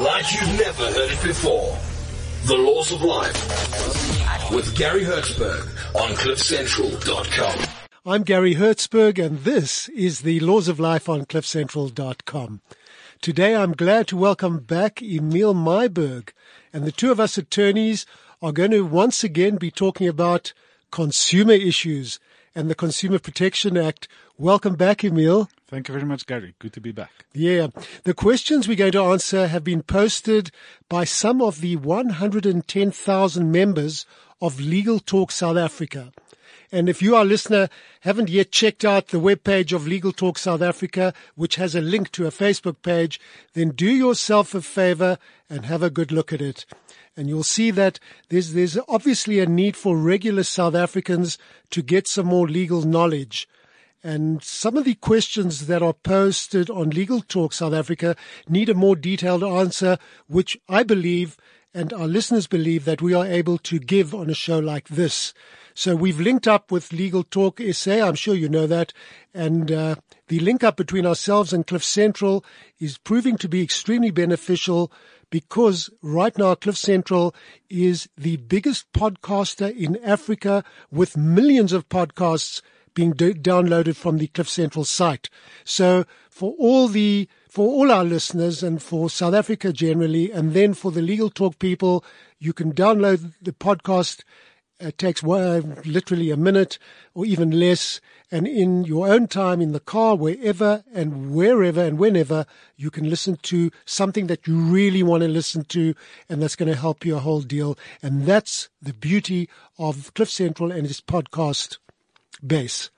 like you've never heard it before. The Laws of Life with Garry Hertzberg on CliffCentral.com. I'm Garry Hertzberg and this is the Laws of Life on CliffCentral.com. Today I'm glad to welcome back Emile Myburgh and the two of us attorneys are going to once again be talking about consumer issues and the Consumer Protection Act. Welcome back, Emile. Thank you very much, Garry. Good to be back. Yeah. The questions we're going to answer have been posted by some of the 110,000 members of Legal Talk South Africa. And if you, our listener, haven't yet checked out the webpage of Legal Talk South Africa, which has a link to a Facebook page, then do yourself a favor and have a good look at it. And you'll see that there's, there's obviously a need for regular South Africans to get some more legal knowledge. And some of the questions that are posted on Legal Talk South Africa need a more detailed answer, which I believe and our listeners believe that we are able to give on a show like this. So we've linked up with Legal Talk SA. I'm sure you know that. And uh, the link up between ourselves and Cliff Central is proving to be extremely beneficial because right now Cliff Central is the biggest podcaster in Africa with millions of podcasts being downloaded from the Cliff Central site. So for all the for all our listeners and for South Africa generally, and then for the Legal Talk people, you can download the podcast. It takes literally a minute or even less. And in your own time, in the car, wherever and wherever and whenever, you can listen to something that you really want to listen to. And that's going to help you a whole deal. And that's the beauty of Cliff Central and its podcast base.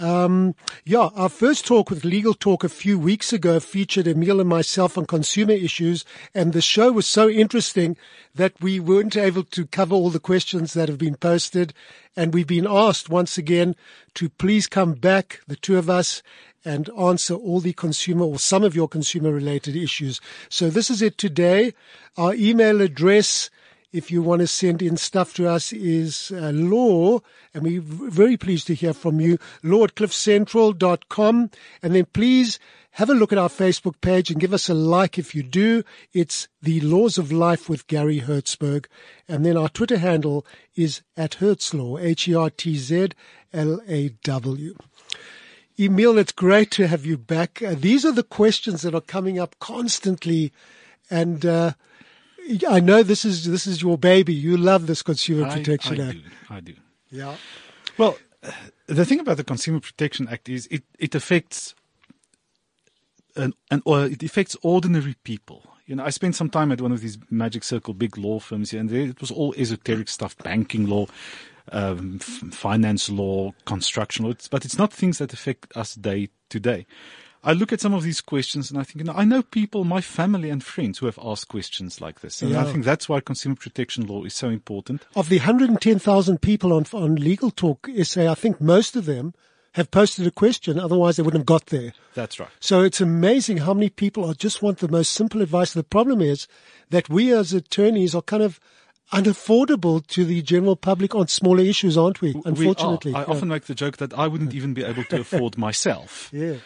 Um, yeah, our first talk with Legal Talk a few weeks ago featured Emile and myself on consumer issues, and the show was so interesting that we weren't able to cover all the questions that have been posted, and we've been asked once again to please come back, the two of us, and answer all the consumer or some of your consumer related issues. So this is it today. Our email address if you want to send in stuff to us is uh, law, and we're very pleased to hear from you, law at cliffcentral.com. And then please have a look at our Facebook page and give us a like if you do. It's the Laws of Life with Garry Hertzberg. And then our Twitter handle is at Hertzlaw, H-E-R-T-Z-L-A-W. Emile, it's great to have you back. Uh, these are the questions that are coming up constantly. And, uh, I know this is this is your baby. You love this Consumer Protection I, I Act. Do, I do. Yeah. Well, the thing about the Consumer Protection Act is it, it affects an, an or it affects ordinary people. You know, I spent some time at one of these magic circle big law firms and it was all esoteric stuff, banking law, um, f- finance law, construction law. It's, but it's not things that affect us day to day. I look at some of these questions and I think, you know, I know people, my family and friends who have asked questions like this. And Yeah. I think that's why consumer protection law is so important. Of the 110,000 people on on Legal Talk SA, I think most of them have posted a question. Otherwise, they wouldn't have got there. That's right. So it's amazing how many people are just want the most simple advice. The problem is that we as attorneys are kind of unaffordable to the general public on smaller issues, aren't we? We. Unfortunately. I Yeah. often make the joke that I wouldn't even be able to afford myself. yeah.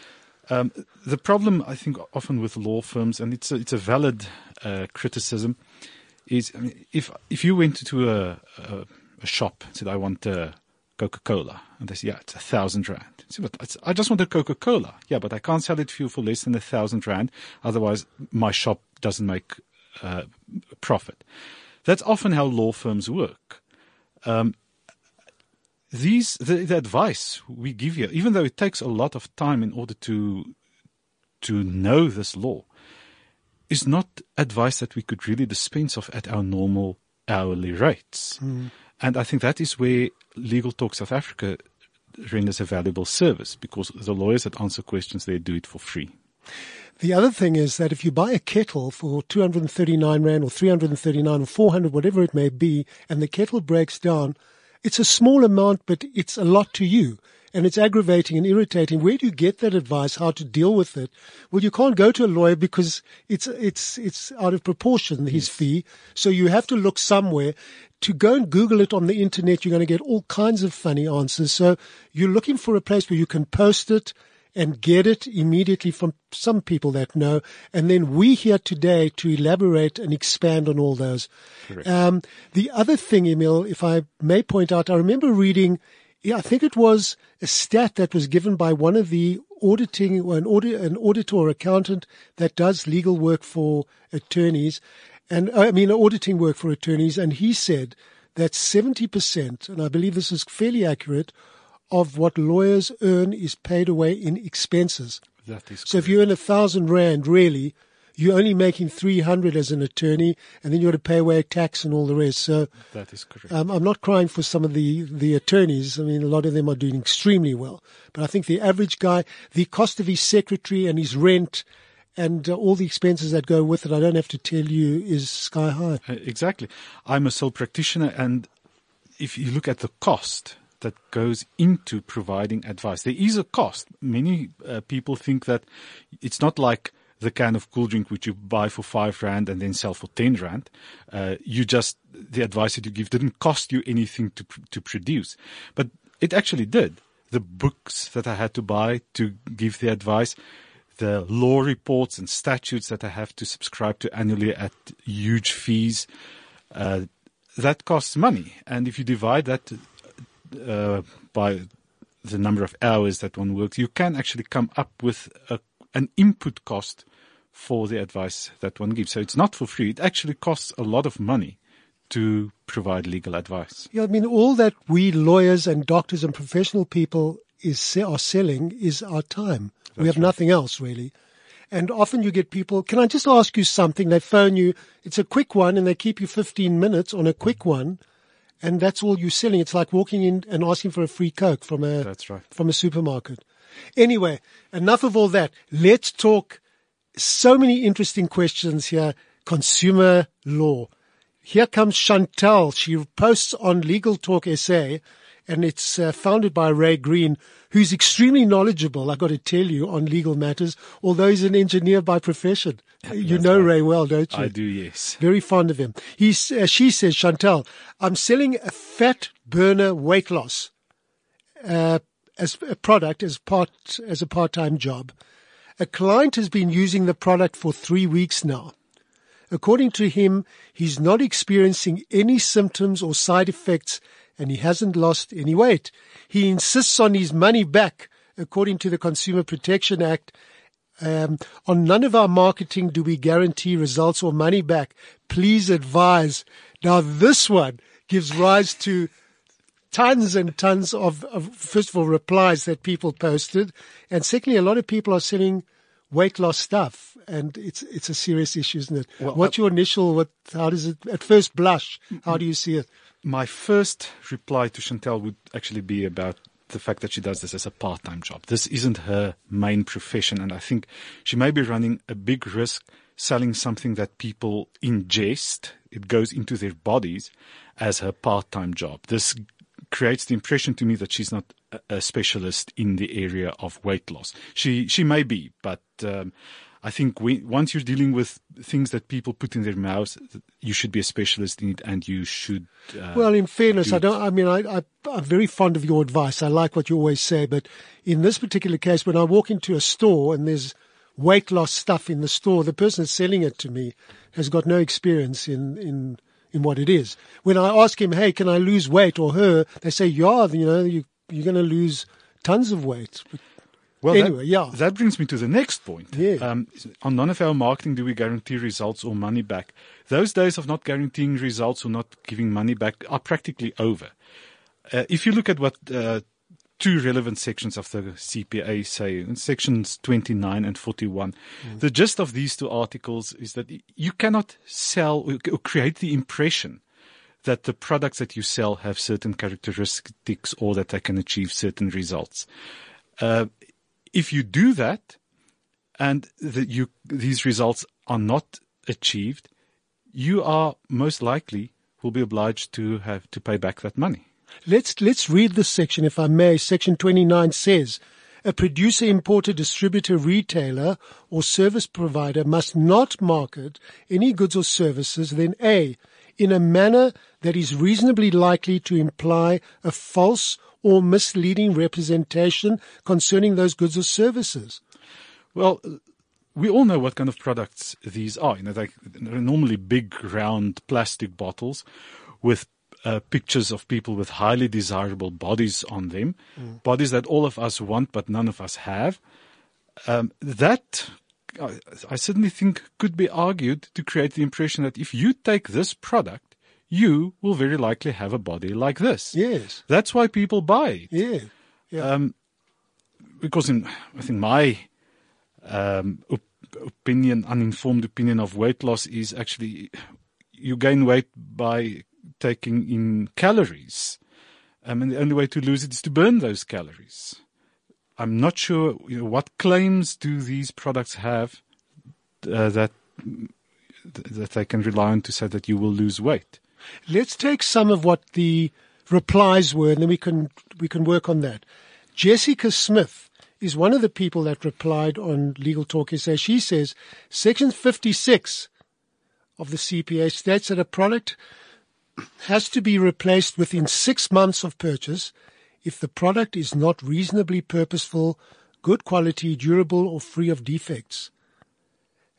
Um, the problem, I think, often with law firms, and it's a, it's a valid uh, criticism, is I mean, if if you went to a, a, a shop and said, "I want a Coca Cola," and they say, "Yeah, it's a thousand rand." But I just want a Coca Cola. Yeah, but I can't sell it to you for less than a thousand rand. Otherwise, my shop doesn't make uh, profit. That's often how law firms work. Um, these the, the advice we give you, even though it takes a lot of time in order to to know this law, is not advice that we could really dispense of at our normal hourly rates. Hmm. And I think that is where Legal Talk South Africa renders a valuable service because the lawyers that answer questions there do it for free. The other thing is that if you buy a kettle for 239 Rand or 339 or 400, whatever it may be, and the kettle breaks down, it's a small amount, but it's a lot to you. And it's aggravating and irritating. Where do you get that advice? How to deal with it? Well, you can't go to a lawyer because it's, it's, it's out of proportion, his fee. So you have to look somewhere to go and Google it on the internet. You're going to get all kinds of funny answers. So you're looking for a place where you can post it and get it immediately from some people that know. And then we here today to elaborate and expand on all those. Um, the other thing, Emile, if I may point out, I remember reading, yeah, I think it was a stat that was given by one of the auditing or an audit, an auditor or accountant that does legal work for attorneys and I mean auditing work for attorneys. And he said that 70%, and I believe this is fairly accurate, of what lawyers earn is paid away in expenses. That is So if you earn a thousand rand, really, you're only making 300 as an attorney and then you got to pay away tax and all the rest. So, that is correct. um, I'm not crying for some of the, the attorneys. I mean, a lot of them are doing extremely well, but I think the average guy, the cost of his secretary and his rent and uh, all the expenses that go with it, I don't have to tell you is sky high. Uh, Exactly. I'm a sole practitioner, and if you look at the cost that goes into providing advice, there is a cost. Many uh, people think that it's not like the kind of cool drink which you buy for five rand and then sell for ten rand. Uh, you just the advice that you give didn't cost you anything to to produce, but it actually did. The books that I had to buy to give the advice, the law reports and statutes that I have to subscribe to annually at huge fees, uh, that costs money. And if you divide that uh, by the number of hours that one works, you can actually come up with a, an input cost for the advice that one gives. So it's not for free. It actually costs a lot of money to provide legal advice. Yeah, I mean, all that we lawyers and doctors and professional people is are selling is our time. we have nothing else really. And often you get people, can I just ask you something? They phone you, it's a quick one and they keep you 15 minutes on a quick one. And that's all you're selling. It's like walking in and asking for a free Coke from a, That's right. from a supermarket. Anyway, enough of all that. Let's talk so many interesting questions here. Consumer law. Here comes Chantal. She posts on Legal Talk SA and it's uh, founded by Ray Green, who's extremely knowledgeable, I've got to tell you, on legal matters, although he's an engineer by profession. You know Ray well, don't you? I do, yes. Very fond of him. He's, uh, she says, Chantal, I'm selling a fat burner weight loss uh, as a product as part as a part-time job. A client has been using the product for three weeks now. According to him, he's not experiencing any symptoms or side effects and he hasn't lost any weight. He insists on his money back according to the Consumer Protection Act. Um, on none of our marketing do we guarantee results or money back. Please advise. Now this one gives rise to tons and tons of, of, first of all, replies that people posted. And secondly, a lot of people are selling weight loss stuff. And it's, it's a serious issue, isn't it? Well, What's your initial, what, how does it, at first blush, how do you see it? My first reply to Chantel would actually be about the fact that she does this as a part-time job. This isn't her main profession, and I think she may be running a big risk selling something that people ingest. It goes into their bodies as her part-time job. This creates the impression to me that she's not a specialist in the area of weight loss. She she may be, but um, I think we, once you're dealing with things that people put in their mouths, you should be a specialist in it, and you should. Uh, Well, in fairness, do I don't. I mean, I, I I'm very fond of your advice. I like what you always say, but in this particular case, when I walk into a store and there's weight loss stuff in the store, the person selling it to me has got no experience in in in what it is. When I ask him, "Hey, can I lose weight?" or her, they say, "Yeah, you know, you you're going to lose tons of weight." But Well, Anyway, that, yeah. That brings me to the next point. Yeah. Um, on none of our marketing do we guarantee results or money back. Those days of not guaranteeing results or not giving money back are practically over. Uh, if you look at what uh, two relevant sections of the CPA say, sections 29 and 41, the gist of these two articles is that you cannot sell or or create the impression that the products that you sell have certain characteristics or that they can achieve certain results. Uh, if you do that, and you these results are not achieved, you are most likely will be obliged to have to pay back that money. Let's let's read this section, if I may. Section 29 says, a producer, importer, distributor, retailer, or service provider must not market any goods or services then A, in a manner that is reasonably likely to imply a false or misleading representation concerning those goods or services. Well, we all know what kind of products these are. You know, they, they're normally big, round plastic bottles with uh, pictures of people with highly desirable bodies on them, mm. bodies that all of us want but none of us have. Um, that I, I certainly think could be argued to create the impression that if you take this product, you will very likely have a body like this. Yes. That's why people buy it. Yeah. yeah. Um, because in, I think my um, op- opinion, uninformed opinion of weight loss is actually you gain weight by taking in calories. Um, and the only way to lose it is to burn those calories. I'm not sure you know, what claims do these products have uh, that that they can rely on to say that you will lose weight. Let's take some of what the replies were, and then we can we can work on that. Jessica Smith is one of the people that replied on Legal Talk SA. She says Section 56 of the CPA states that a product has to be replaced within six months of purchase if the product is not reasonably purposeful, good quality, durable, or free of defects.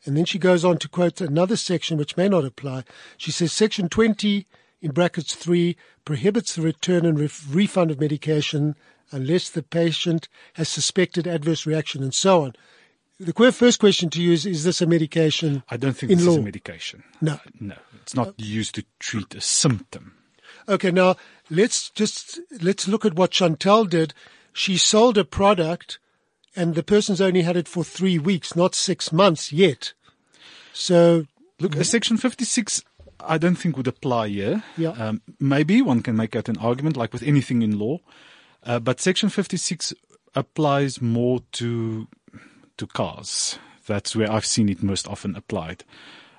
And then she goes on to quote another section which may not apply. She says Section 20 in brackets 3 prohibits the return and ref- refund of medication unless the patient has suspected adverse reaction and so on. The first question to you is, is this a medication? I don't think in this law? is a medication. No. No. It's not used to treat a symptom. Okay, now let's just, let's look at what Chantel did. She sold a product and the person's only had it for three weeks, not six months yet. So. Look, a section 56 I don't think would apply here. Yeah. Um, maybe one can make out an argument like with anything in law. Uh, but section 56 applies more to to cars. That's where I've seen it most often applied.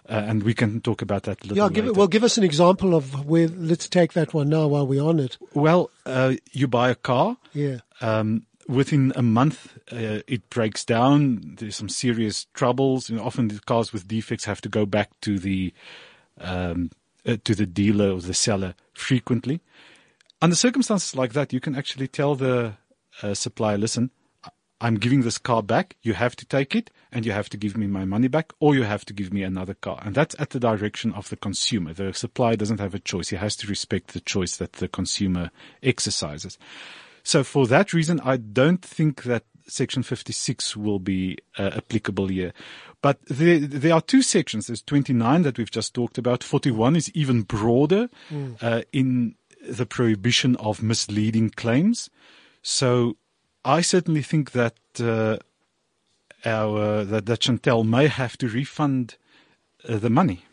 Uh, and we can talk about that a little yeah, give later. it, well, give us an example of where, let's take that one now while we're on it. Well, uh, you buy a car. Yeah. Um, within a month, uh, it breaks down. There's some serious troubles. Often the cars with defects have to go back to the, um, uh, to the dealer or the seller frequently. Under circumstances like that, you can actually tell the uh, supplier, listen, I'm giving this car back. You have to take it and you have to give me my money back or you have to give me another car. And that's at the direction of the consumer. The supplier doesn't have a choice. He has to respect the choice that the consumer exercises. So for that reason, I don't think that section 56 will be uh, applicable here. But there, there are two sections. There's 29 that we've just talked about. 41 is even broader mm. uh, in the prohibition of misleading claims. So I certainly think that uh, our that, that Chantel may have to refund uh, the money.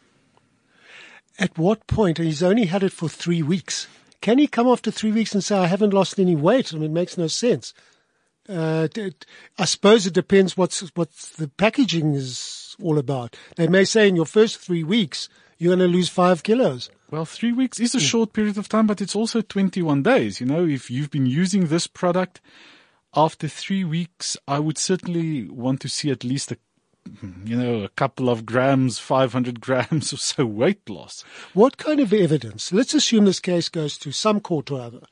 At what point? He's only had it for three weeks. Can he come after three weeks and say, "I haven't lost any weight"? I mean, it makes no sense. Uh, it, I suppose it depends what's what the packaging is all about. They may say in your first three weeks you're going to lose five kilos. Well, three weeks is a short period of time, but it's also 21 days. You know, if you've been using this product after three weeks, I would certainly want to see at least a you know, a couple of grams, 500 grams or so weight loss. What kind of evidence? Let's assume this case goes to some court or other.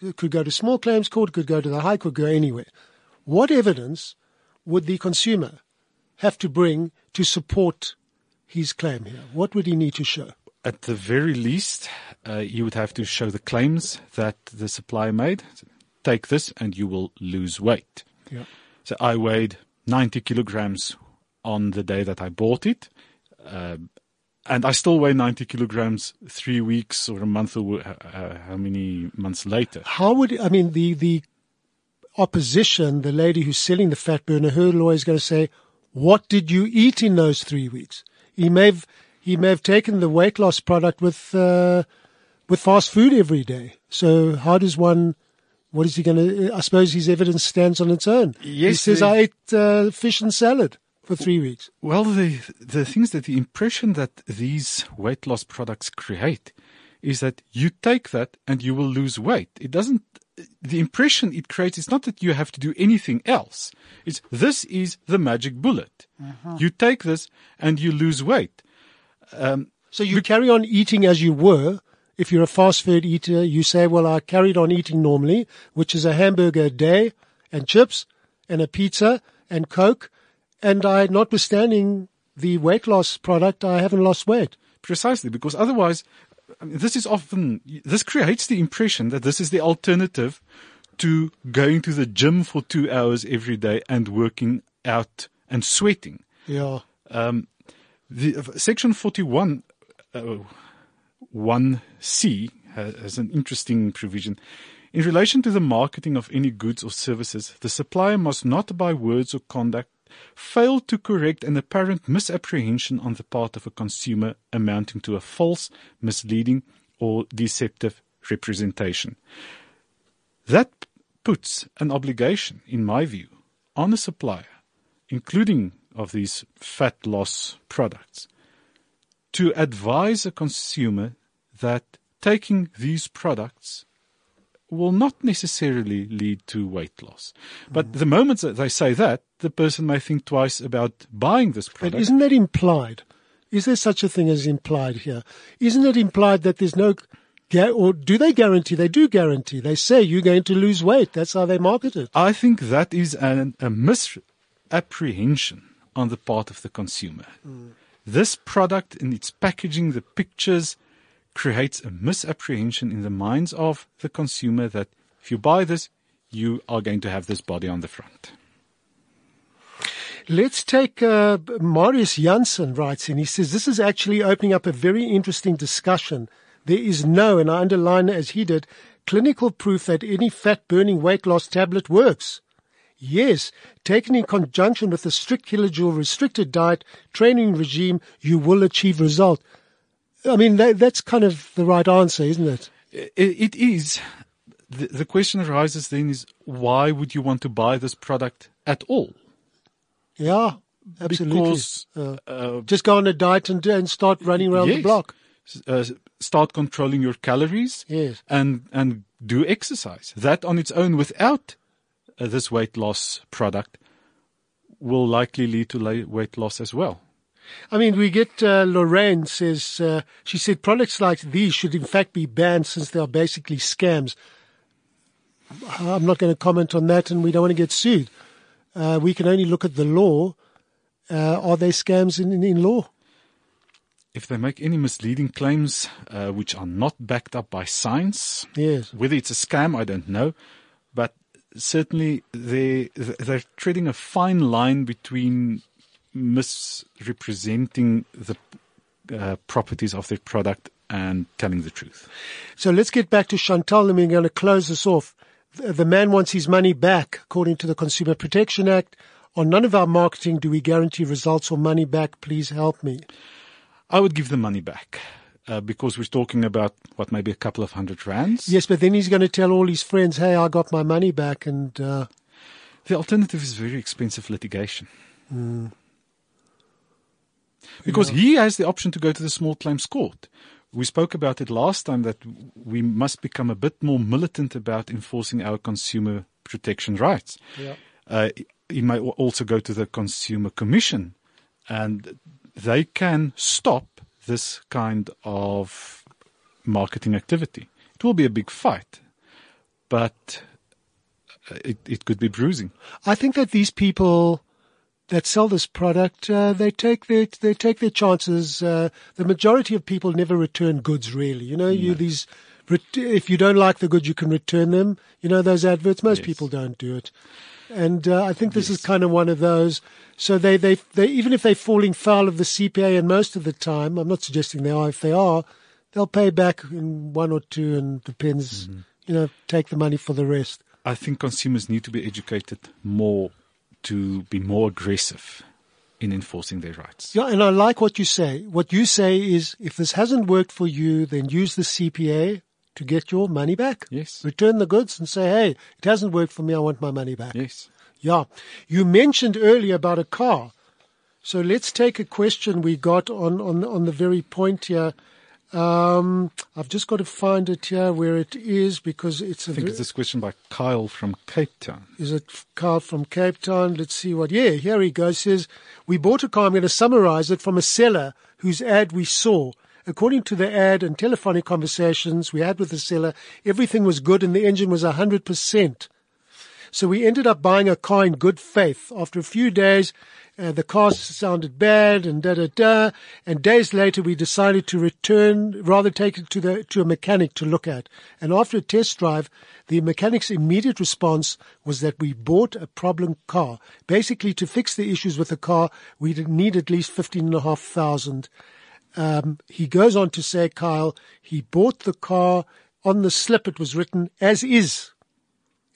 It could go to small claims court, it could go to the high court, go anywhere. What evidence would the consumer have to bring to support his claim here? What would he need to show? At the very least, uh, you would have to show the claims that the supplier made take this and you will lose weight. Yeah. So I weighed 90 kilograms on the day that I bought it. Uh, and I still weigh 90 kilograms three weeks or a month or uh, how many months later. How would, I mean, the, the opposition, the lady who's selling the fat burner, her lawyer is going to say, what did you eat in those three weeks? He may have, he may have taken the weight loss product with, uh, with fast food every day. So how does one what is he going to? I suppose his evidence stands on its own. he says they- I ate uh, fish and salad for three weeks. Well, the the thing is that the impression that these weight loss products create is that you take that and you will lose weight. It doesn't. The impression it creates is not that you have to do anything else. It's this is the magic bullet. Uh-huh. You take this and you lose weight. Um, so you carry on eating as you were. If you're a fast food eater, you say, well, I carried on eating normally, which is a hamburger a day and chips and a pizza and Coke. And I, notwithstanding the weight loss product, I haven't lost weight. Precisely, because otherwise, I mean, this is often, this creates the impression that this is the alternative to going to the gym for two hours every day and working out and sweating. Yeah. The uh, section 41, uh, 1C has, has an interesting provision. In relation to the marketing of any goods or services, the supplier must not by words or conduct fail to correct an apparent misapprehension on the part of a consumer amounting to a false, misleading, or deceptive representation. That puts an obligation, in my view, on a supplier, including of these fat loss products, to advise a consumer that taking these products will not necessarily lead to weight loss. But the moment that they say that, the person may think twice about buying this But product. isn't that implied? Is there such a thing as implied here? Isn't it implied that there's no, or do they guarantee? They do guarantee. They say you're going to lose weight. That's how they market it. I think that is an, a misapprehension on the part of the consumer. Hmm. This product in its packaging, the pictures, creates a misapprehension in the minds of the consumer that if you buy this, you are going to have this body on the front. Let's take uh, Marius Janssen writes in. He says this is actually opening up a very interesting discussion. There is no, and I underline as he did, clinical proof that any fat burning weight loss tablet works. Yes, taken in conjunction with a strict kilojoule restricted diet training regime, you will achieve result. I mean, that, that's kind of the right answer, isn't it? I- It is. The, the question arises then is why would you want to buy this product at all? Yeah, absolutely. Because Uh, uh, just go on a diet and, and start running around the block. uh, start controlling your calories Yes. and and do exercise. That on its own, without uh, this weight loss product, will likely lead to weight loss as well. I mean, we get uh, Lorraine says uh, she said products like these should in fact be banned since they are basically scams. I'm not going to comment on that, and we don't want to get sued. Uh, we can only look at the law. Uh, are they scams in, in, in law? If they make any misleading claims uh, which are not backed up by science, Yes. whether it's a scam, I don't know, but certainly they they're treading a fine line between misrepresenting the uh, properties of their product and telling the truth. So let's get back to Chantal, and we're going to close this off. The, man wants his money back, according to the Consumer Protection Act. On none of our marketing do we guarantee results or money back. Please help me. I would give the money back uh, because we're talking about what maybe a couple of hundred rands. Yes, but then he's going to tell all his friends, "Hey, I got my money back," and uh, The alternative is very expensive litigation. Because he has the option to go to the small claims court. We spoke about it last time that we must become a bit more militant about enforcing our consumer protection rights. Uh, he al- also go to the Consumer Commission and they can stop this kind of marketing activity. It will be a big fight, but uh, it, it could be bruising. I think that these people that sell this product, uh, they take their they take their chances. Uh, the majority of people never return goods. Really, you know, you these. If you don't like the goods, you can return them. You know those adverts. Most Yes. people don't do it, and uh, I think this is kind of one of those. So they, they they even if they're falling foul of the CPA, and most of the time, I'm not suggesting they are. If they are, they'll pay back in one or two, and depends. You know, take the money for the rest. I think consumers need to be educated more to be more aggressive in enforcing their rights. Yeah, and I like what you say. What you say is if this hasn't worked for you, then use the CPA to get your money back. Yes. Return the goods and say, hey, it hasn't worked for me. I want my money back. Yes. Yeah. You mentioned earlier about a car. So let's take a question we got on, on, on the very point here. Um, I've just got to find it here where it is because it's a I think it's this question by Kyle from Cape Town. is it Carl from Cape Town? Let's see what. Yeah, here he goes. Says, we bought a car. I'm going to summarize it from a seller whose ad we saw. According to the ad and telephonic conversations we had with the seller, everything was good and the engine was 100%. So we ended up buying a car in good faith. After a few days, uh, the car sounded bad and da da da. And days later, we decided to return, rather take it to the to a mechanic to look at. And after a test drive, the mechanic's immediate response was that we bought a problem car. Basically, to fix the issues with the car, we need at least fifteen and a half thousand. Um, he goes on to say, Kyle, he bought the car on the slip. It was written as is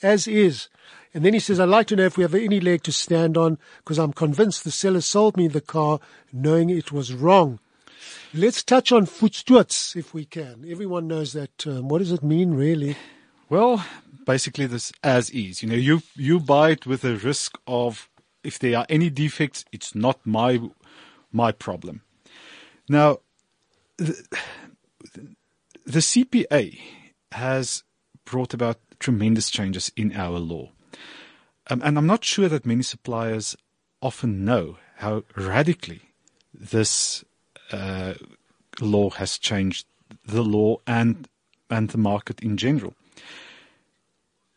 as is. And then he says, I'd like to know if we have any leg to stand on because I'm convinced the seller sold me the car knowing it was wrong. Let's touch on voetstoots if we can. Everyone knows that term. What does it mean really? Well, basically this as is. You know, you you buy it with a risk of if there are any defects, it's not my my problem. Now, the, the CPA has brought about tremendous changes in our law. Um, and I'm not sure that many suppliers often know how radically this uh, law has changed the law and and the market in general.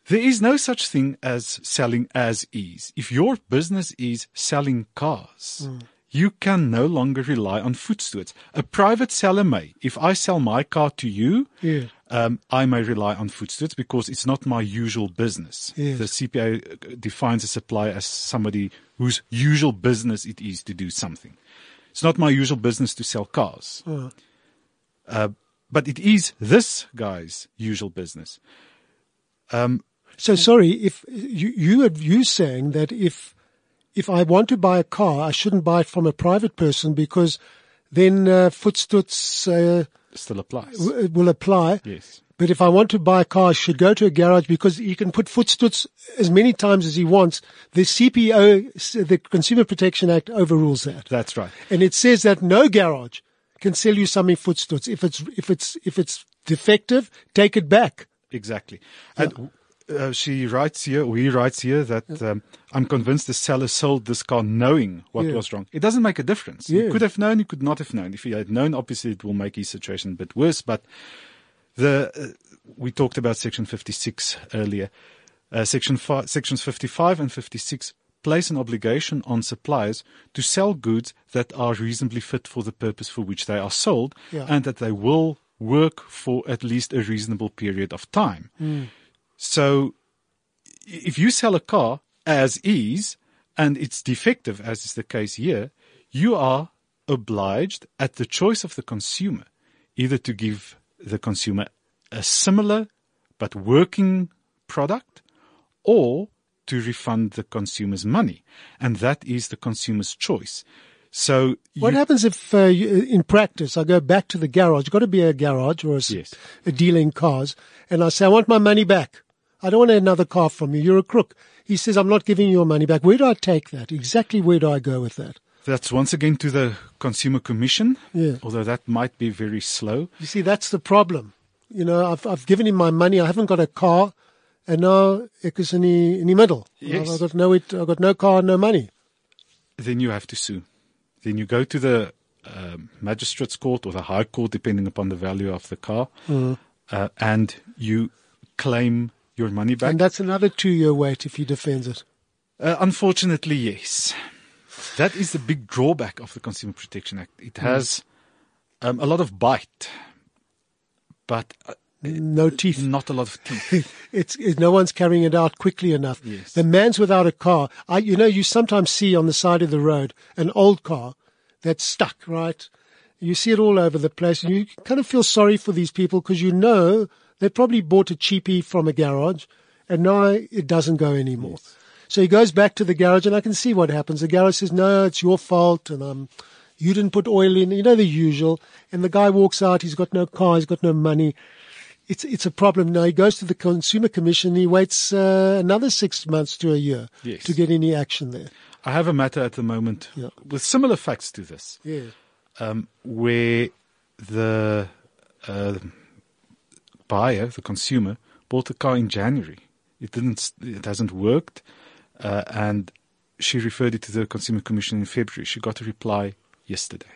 There is no such thing as selling as is. If your business is selling cars, you can no longer rely on voetstoots. A private seller may. If I sell my car to you, Yeah. Um, I may rely on voetstoots because it's not my usual business. Yes. The CPA defines a supplier as somebody whose usual business it is to do something. It's not my usual business to sell cars. Uh, but it is this guy's usual business. So sorry, if you, you had you saying that if, if I want to buy a car, I shouldn't buy it from a private person because then uh, voetstoots uh, Still applies. w- will apply. Yes. But if I want to buy a car, I should go to a garage because he can put voetstoots as many times as he wants. The CPO, the Consumer Protection Act overrules that. That's right. And it says that no garage can sell you something voetstoots. If it's, if it's, if it's defective, take it back. Exactly. And uh, she writes here, or he writes here, that um, I'm convinced the seller sold this car knowing what Yeah. was wrong. It doesn't make a difference. Yeah. He could have known, he could not have known. If he had known, obviously it will make his situation a bit worse. But the uh, we talked about Section 56 earlier. Uh, section fi- sections 55 and 56 place an obligation on suppliers to sell goods that are reasonably fit for the purpose for which they are sold Yeah. and that they will work for at least a reasonable period of time. So if you sell a car as is and it's defective, as is the case here, you are obliged at the choice of the consumer either to give the consumer a similar but working product or to refund the consumer's money. And that is the consumer's choice. So What you, happens if, uh, you, in practice, I go back to the garage? Got to be a garage or a, Yes. a dealing cars, and I say, I want my money back. I don't want another car from you. You're a crook. He says, I'm not giving you your money back. Where do I take that? Exactly where do I go with that? that's once again to the Consumer Commission, Yeah. although that might be very slow. You see, that's the problem. You know, I've, I've given him my money. I haven't got a car, and now ek is in the, in the middle. Yes. I've got no, it, I've got no car, no money. then you have to sue. Then you go to the um, magistrate's court or the high court, depending upon the value of the car, uh, and you claim your money back. And that's another two-year wait if he defends it. Uh, unfortunately, yes. That is the big drawback of the Consumer Protection Act. It has um, a lot of bite, but uh, No teeth. not a lot of teeth. It's, it, no one's carrying it out quickly enough. Yes. The man's without a car. I, you know, you sometimes see on the side of the road an old car that's stuck, right? You see it all over the place and you kind of feel sorry for these people because you know they probably bought a cheapie from a garage and now it doesn't go anymore. So he goes back to the garage and I can see what happens. The garage says, no, it's your fault and um, you didn't put oil in, you know, the usual. And the guy walks out. He's got no car. He's got no money. it's it's a problem. Now he goes to the Consumer Commission. He waits uh, another six months to a year Yes. to get any action there. I have a matter at the moment Yeah. with similar facts to this. Yeah. um, where the uh, buyer, the consumer, bought the car in January. It didn't. It hasn't worked, uh, and she referred it to the Consumer Commission in February. She got a reply yesterday,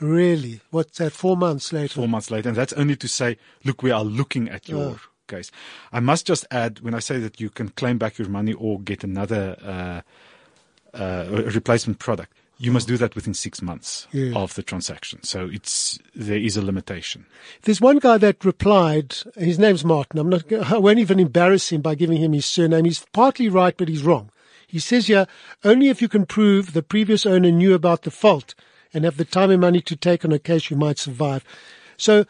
Really? What's that? Four months later. four months later, and that's only to say, look, we are looking at your Oh. case. I must just add, when I say that you can claim back your money or get another uh, uh, replacement product. You must do that within six months Yeah. of the transaction. So it's there is a limitation. There's one guy that replied. His name's Martin. I'm not. I won't even embarrass him by giving him his surname. He's partly right, but he's wrong. He says here only if you can prove the previous owner knew about the fault and have the time and money to take on a case, you might survive. So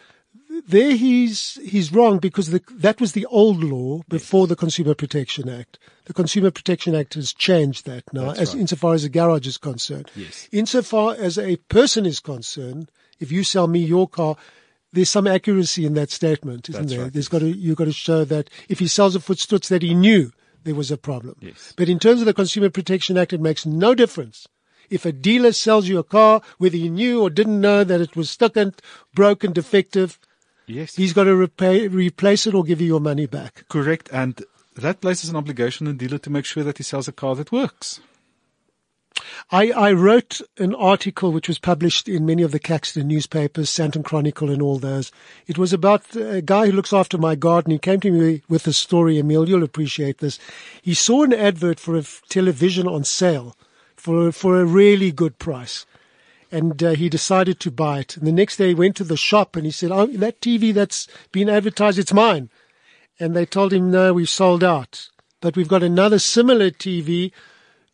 there he's he's wrong because the, that was the old law before the Consumer Protection Act. The Consumer Protection Act has changed that now, That's as right. insofar as a garage is concerned. Yes. Insofar as a person is concerned, if you sell me your car, there's some accuracy in that statement, isn't That's there? right, There's yes. got to you've got to show that if he sells a voetstoots that he knew there was a problem. Yes. But in terms of the Consumer Protection Act, it makes no difference. If a dealer sells you a car, whether he knew or didn't know that it was stuck and broken, defective, Yes. he's got to repay, replace it or give you your money back. Correct. And that places an obligation on the dealer to make sure that he sells a car that works. I, I wrote an article which was published in many of the Caxton newspapers, Sandton Chronicle and all those. It was about a guy who looks after my garden. He came to me with a story, Emile, you'll appreciate this. He saw an advert for a television on sale for, for a really good price. And uh, he decided to buy it. And the next day he went to the shop and he said, oh, that TV that's been advertised, it's mine. And they told him, no, we've sold out. But we've got another similar TV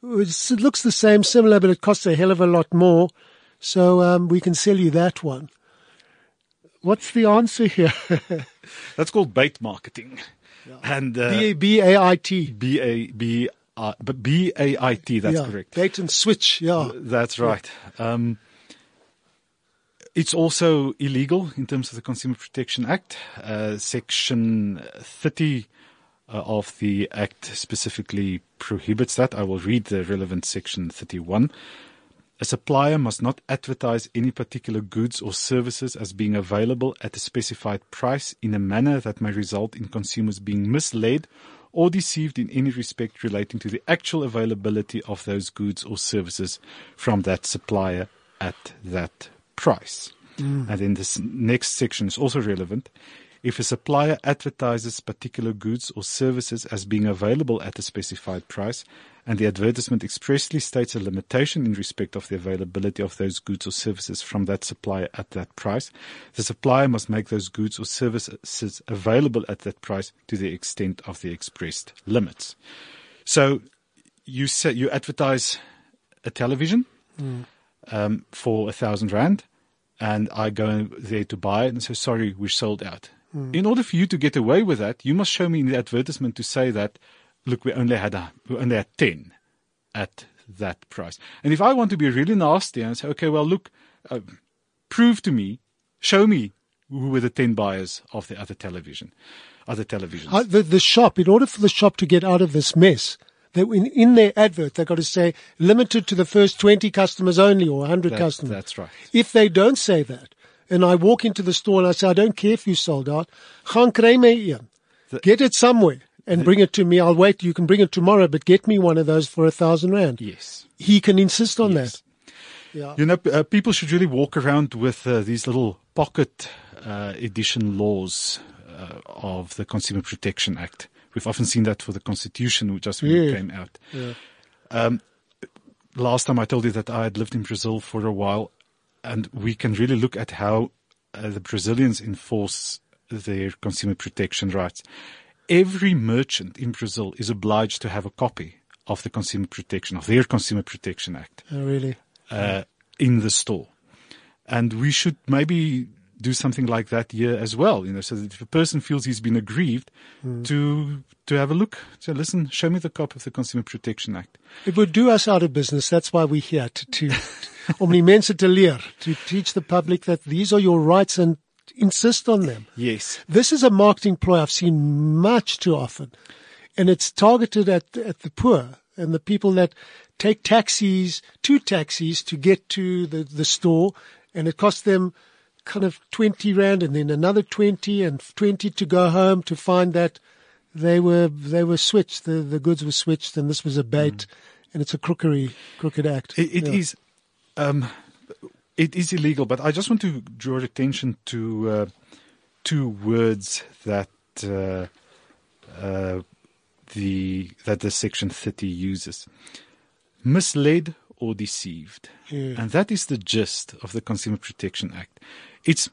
it looks the same, similar, but it costs a hell of a lot more. So um, we can sell you that one. What's the answer here? That's called bait marketing. And uh, B A B A I T. B A B I B A I T. That's yeah, correct. Bait and switch. Yeah. That's right. Um, it's also illegal in terms of the Consumer Protection Act. Uh, Section 30 uh, of the Act specifically prohibits that. I will read the relevant Section 31. A supplier must not advertise any particular goods or services as being available at a specified price in a manner that may result in consumers being misled or deceived in any respect relating to the actual availability of those goods or services from that supplier at that price. Mm. And then this next section is also relevant. If a supplier advertises particular goods or services as being available at a specified price, and the advertisement expressly states a limitation in respect of the availability of those goods or services from that supplier at that price, the supplier must make those goods or services available at that price to the extent of the expressed limits. So you say you advertise a television mm. Um, for a thousand rand, and I go there to buy it and say, sorry, we're sold out. In order for you to get away with that, you must show me in the advertisement to say that, look, we only had a, we only had 10 at that price. And if I want to be really nasty and say, okay, well, look, uh, prove to me, show me who were the 10 buyers of the other television, other televisions. Uh, the, the shop, in order for the shop to get out of this mess, they, in, in their advert, they've got to say limited to the first 20 customers only or 100 That- customers. that's right. If they don't say that, and I walk into the store and I say, I don't care if you sold out, gaan kry my. Get it somewhere and bring it to me. I'll wait. You can bring it tomorrow, but get me one of those for a thousand rand. yes. He can insist on Yes. that. Yeah. You know, uh, people should really walk around with uh, these little pocket uh, edition laws uh, of the Consumer Protection Act. We've often seen that for the Constitution, which just Yeah. came out. Um, last time I told you that I had lived in Brazil for a while, and we can really look at how uh, the Brazilians enforce their consumer protection rights. Every merchant in Brazil is obliged to have a copy of the Consumer Protection, of their Consumer Protection Act Oh, really? uh, in the store. And we should maybe do something like that here as well, you know, so that if a person feels he's been aggrieved, hmm. to to have a look. So listen, show me the copy of the Consumer Protection Act. It would do us out of business. That's why we're here to, to om die mense te leer, to teach the public that these are your rights and insist on them. Yes. This is a marketing ploy I've seen much too often, and it's targeted at at the poor and the people that take taxis, two taxis to get to the the store, and it costs them kind of twenty rand, and then another twenty and twenty to go home to find that they were they were switched. The the goods were switched, and this was a bait, and it's a crookery crooked act. It, it Yeah. is, um, it is illegal. But I just want to draw your attention to uh, two words that uh, uh, the that the section thirty uses: misled or deceived, Yeah. and that is the gist of the Consumer Protection Act. Its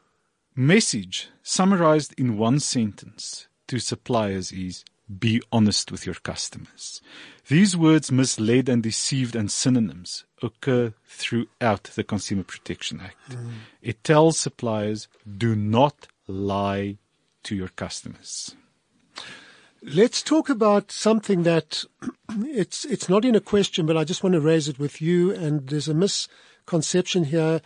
message, summarized in one sentence to suppliers, is be honest with your customers. These words, misled and deceived, and synonyms occur throughout the Consumer Protection Act. Mm. It tells suppliers, do not lie to your customers. Let's talk about something that it's it's not in a question, but I just want to raise it with you. And there's a misconception here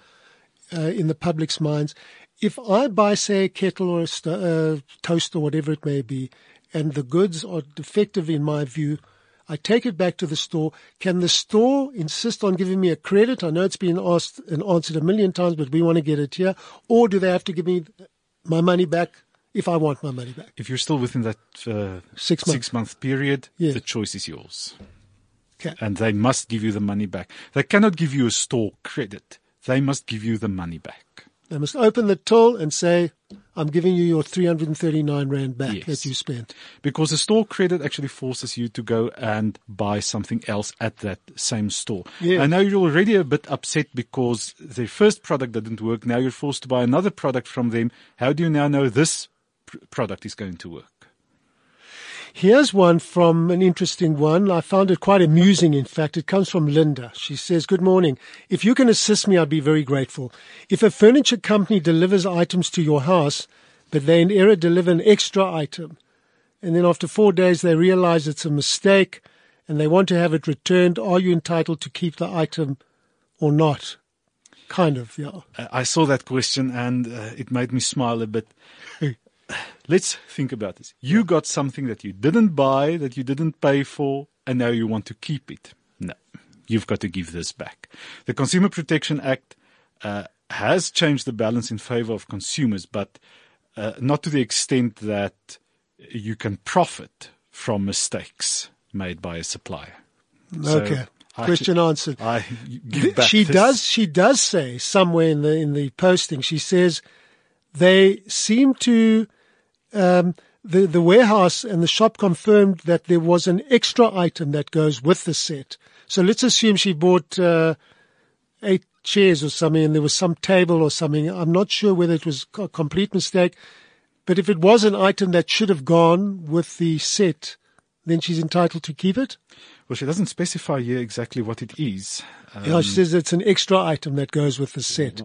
uh, in the public's minds. If I buy, say, a kettle or a sto- uh, toaster, or whatever it may be, and the goods are defective in my view, I take it back to the store. Can the store insist on giving me a credit? I know it's been asked and answered a million times, but we want to get it here. Or do they have to give me my money back if I want my money back? If you're still within that uh, Six months. six month period, Yeah. the choice is yours. Okay. And they must give you the money back. They cannot give you a store credit. They must give you the money back. They must open the till and say, I'm giving you your 339 Rand back Yes. that you spent. Because the store credit actually forces you to go and buy something else at that same store. Yes. I know you're already a bit upset because the first product didn't work. Now you're forced to buy another product from them. How do you now know this pr- product is going to work? Here's one from an interesting one. I found it quite amusing, in fact. It comes from Linda. She says, Good morning. If you can assist me, I'd be very grateful. If a furniture company delivers items to your house, but they in error deliver an extra item, and then after four days they realize it's a mistake and they want to have it returned, are you entitled to keep the item or not? Kind of, yeah. I saw that question and uh, it made me smile a bit. Let's think about this. You got something that you didn't buy, that you didn't pay for, and now you want to keep it. No, you've got to give this back. The Consumer Protection Act uh, has changed the balance in favor of consumers, but uh, not to the extent that you can profit from mistakes made by a supplier. So Okay. I- Question answered. I give back she this- does she does say somewhere in the in the posting she says they seem to um, the the warehouse and the shop confirmed that there was an extra item that goes with the set so let's assume she bought uh, eight chairs or something and there was some table or something i'm not sure whether it was a complete mistake but if it was an item that should have gone with the set then she's entitled to keep it Well, she doesn't specify here exactly what it is. Um, yeah, she says it's an extra item that goes with the set.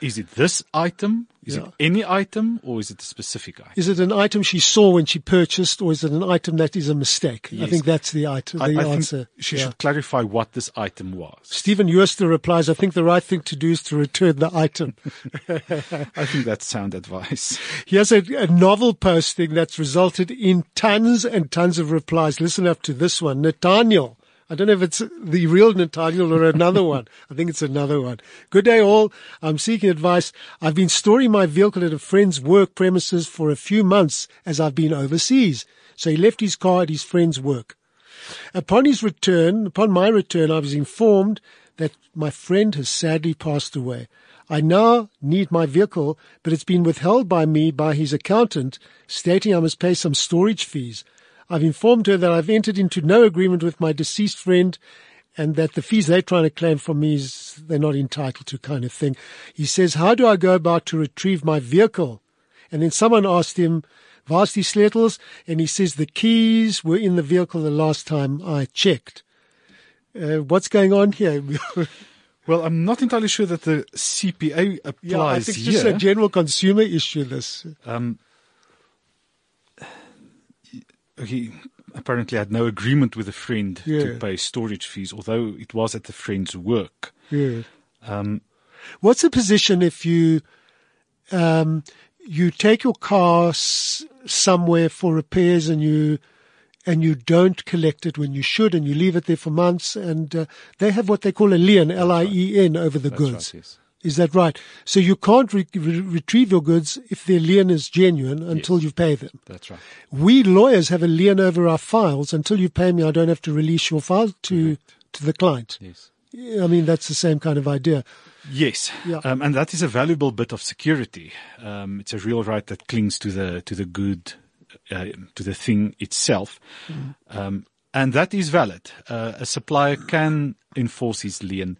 Is it this item? Is Yeah. it any item, or is it a specific item? Is it an item she saw when she purchased, or is it an item that is a mistake? I think that's the item. I, The I answer. think she Yeah. should clarify what this item was. Stephen Euster replies, "I think the right thing to do is to return the item." I think that's sound advice. Here's a, a novel posting that's resulted in tons and tons of replies. Listen up to this one, Nathaniel. I don't know if it's the real Nathaniel or another one. I think it's another one. Good day all. I'm seeking advice. I've been storing my vehicle at a friend's work premises for a few months as I've been overseas. So he left his car at his friend's work. Upon his return, upon my return, I was informed that my friend has sadly passed away. I now need my vehicle, but it's been withheld by me by his accountant, stating I must pay some storage fees. I've informed her that I've entered into no agreement with my deceased friend and that the fees they're trying to claim from me is they're not entitled to kind of thing. He says, how do I go about to retrieve my vehicle? And then someone asked him, Vasti Slettles, and he says the keys were in the vehicle the last time I checked. Uh, what's going on here? Well, I'm not entirely sure that the CPA applies yeah, I think it's here. just a general consumer issue, this. um, he apparently had no agreement with a friend Yeah. to pay storage fees, although it was at the friend's work. Yeah. Um, What's the position if you, um, you take your car s- somewhere for repairs and you and you don't collect it when you should and you leave it there for months and uh, they have what they call a lien L-I-E-N over the That's goods right, yes. Is that right so you can't re- re- retrieve your goods if their lien is genuine until you pay them That's right. we lawyers have a lien over our files until you pay me I don't have to release your file to to the client Yes. I mean that's the same kind of idea Yes, Yeah. um, and that is a valuable bit of security. Um, it's a real right that clings to the to the good, uh, to the thing itself, um, and that is valid. Uh, a supplier can enforce his lien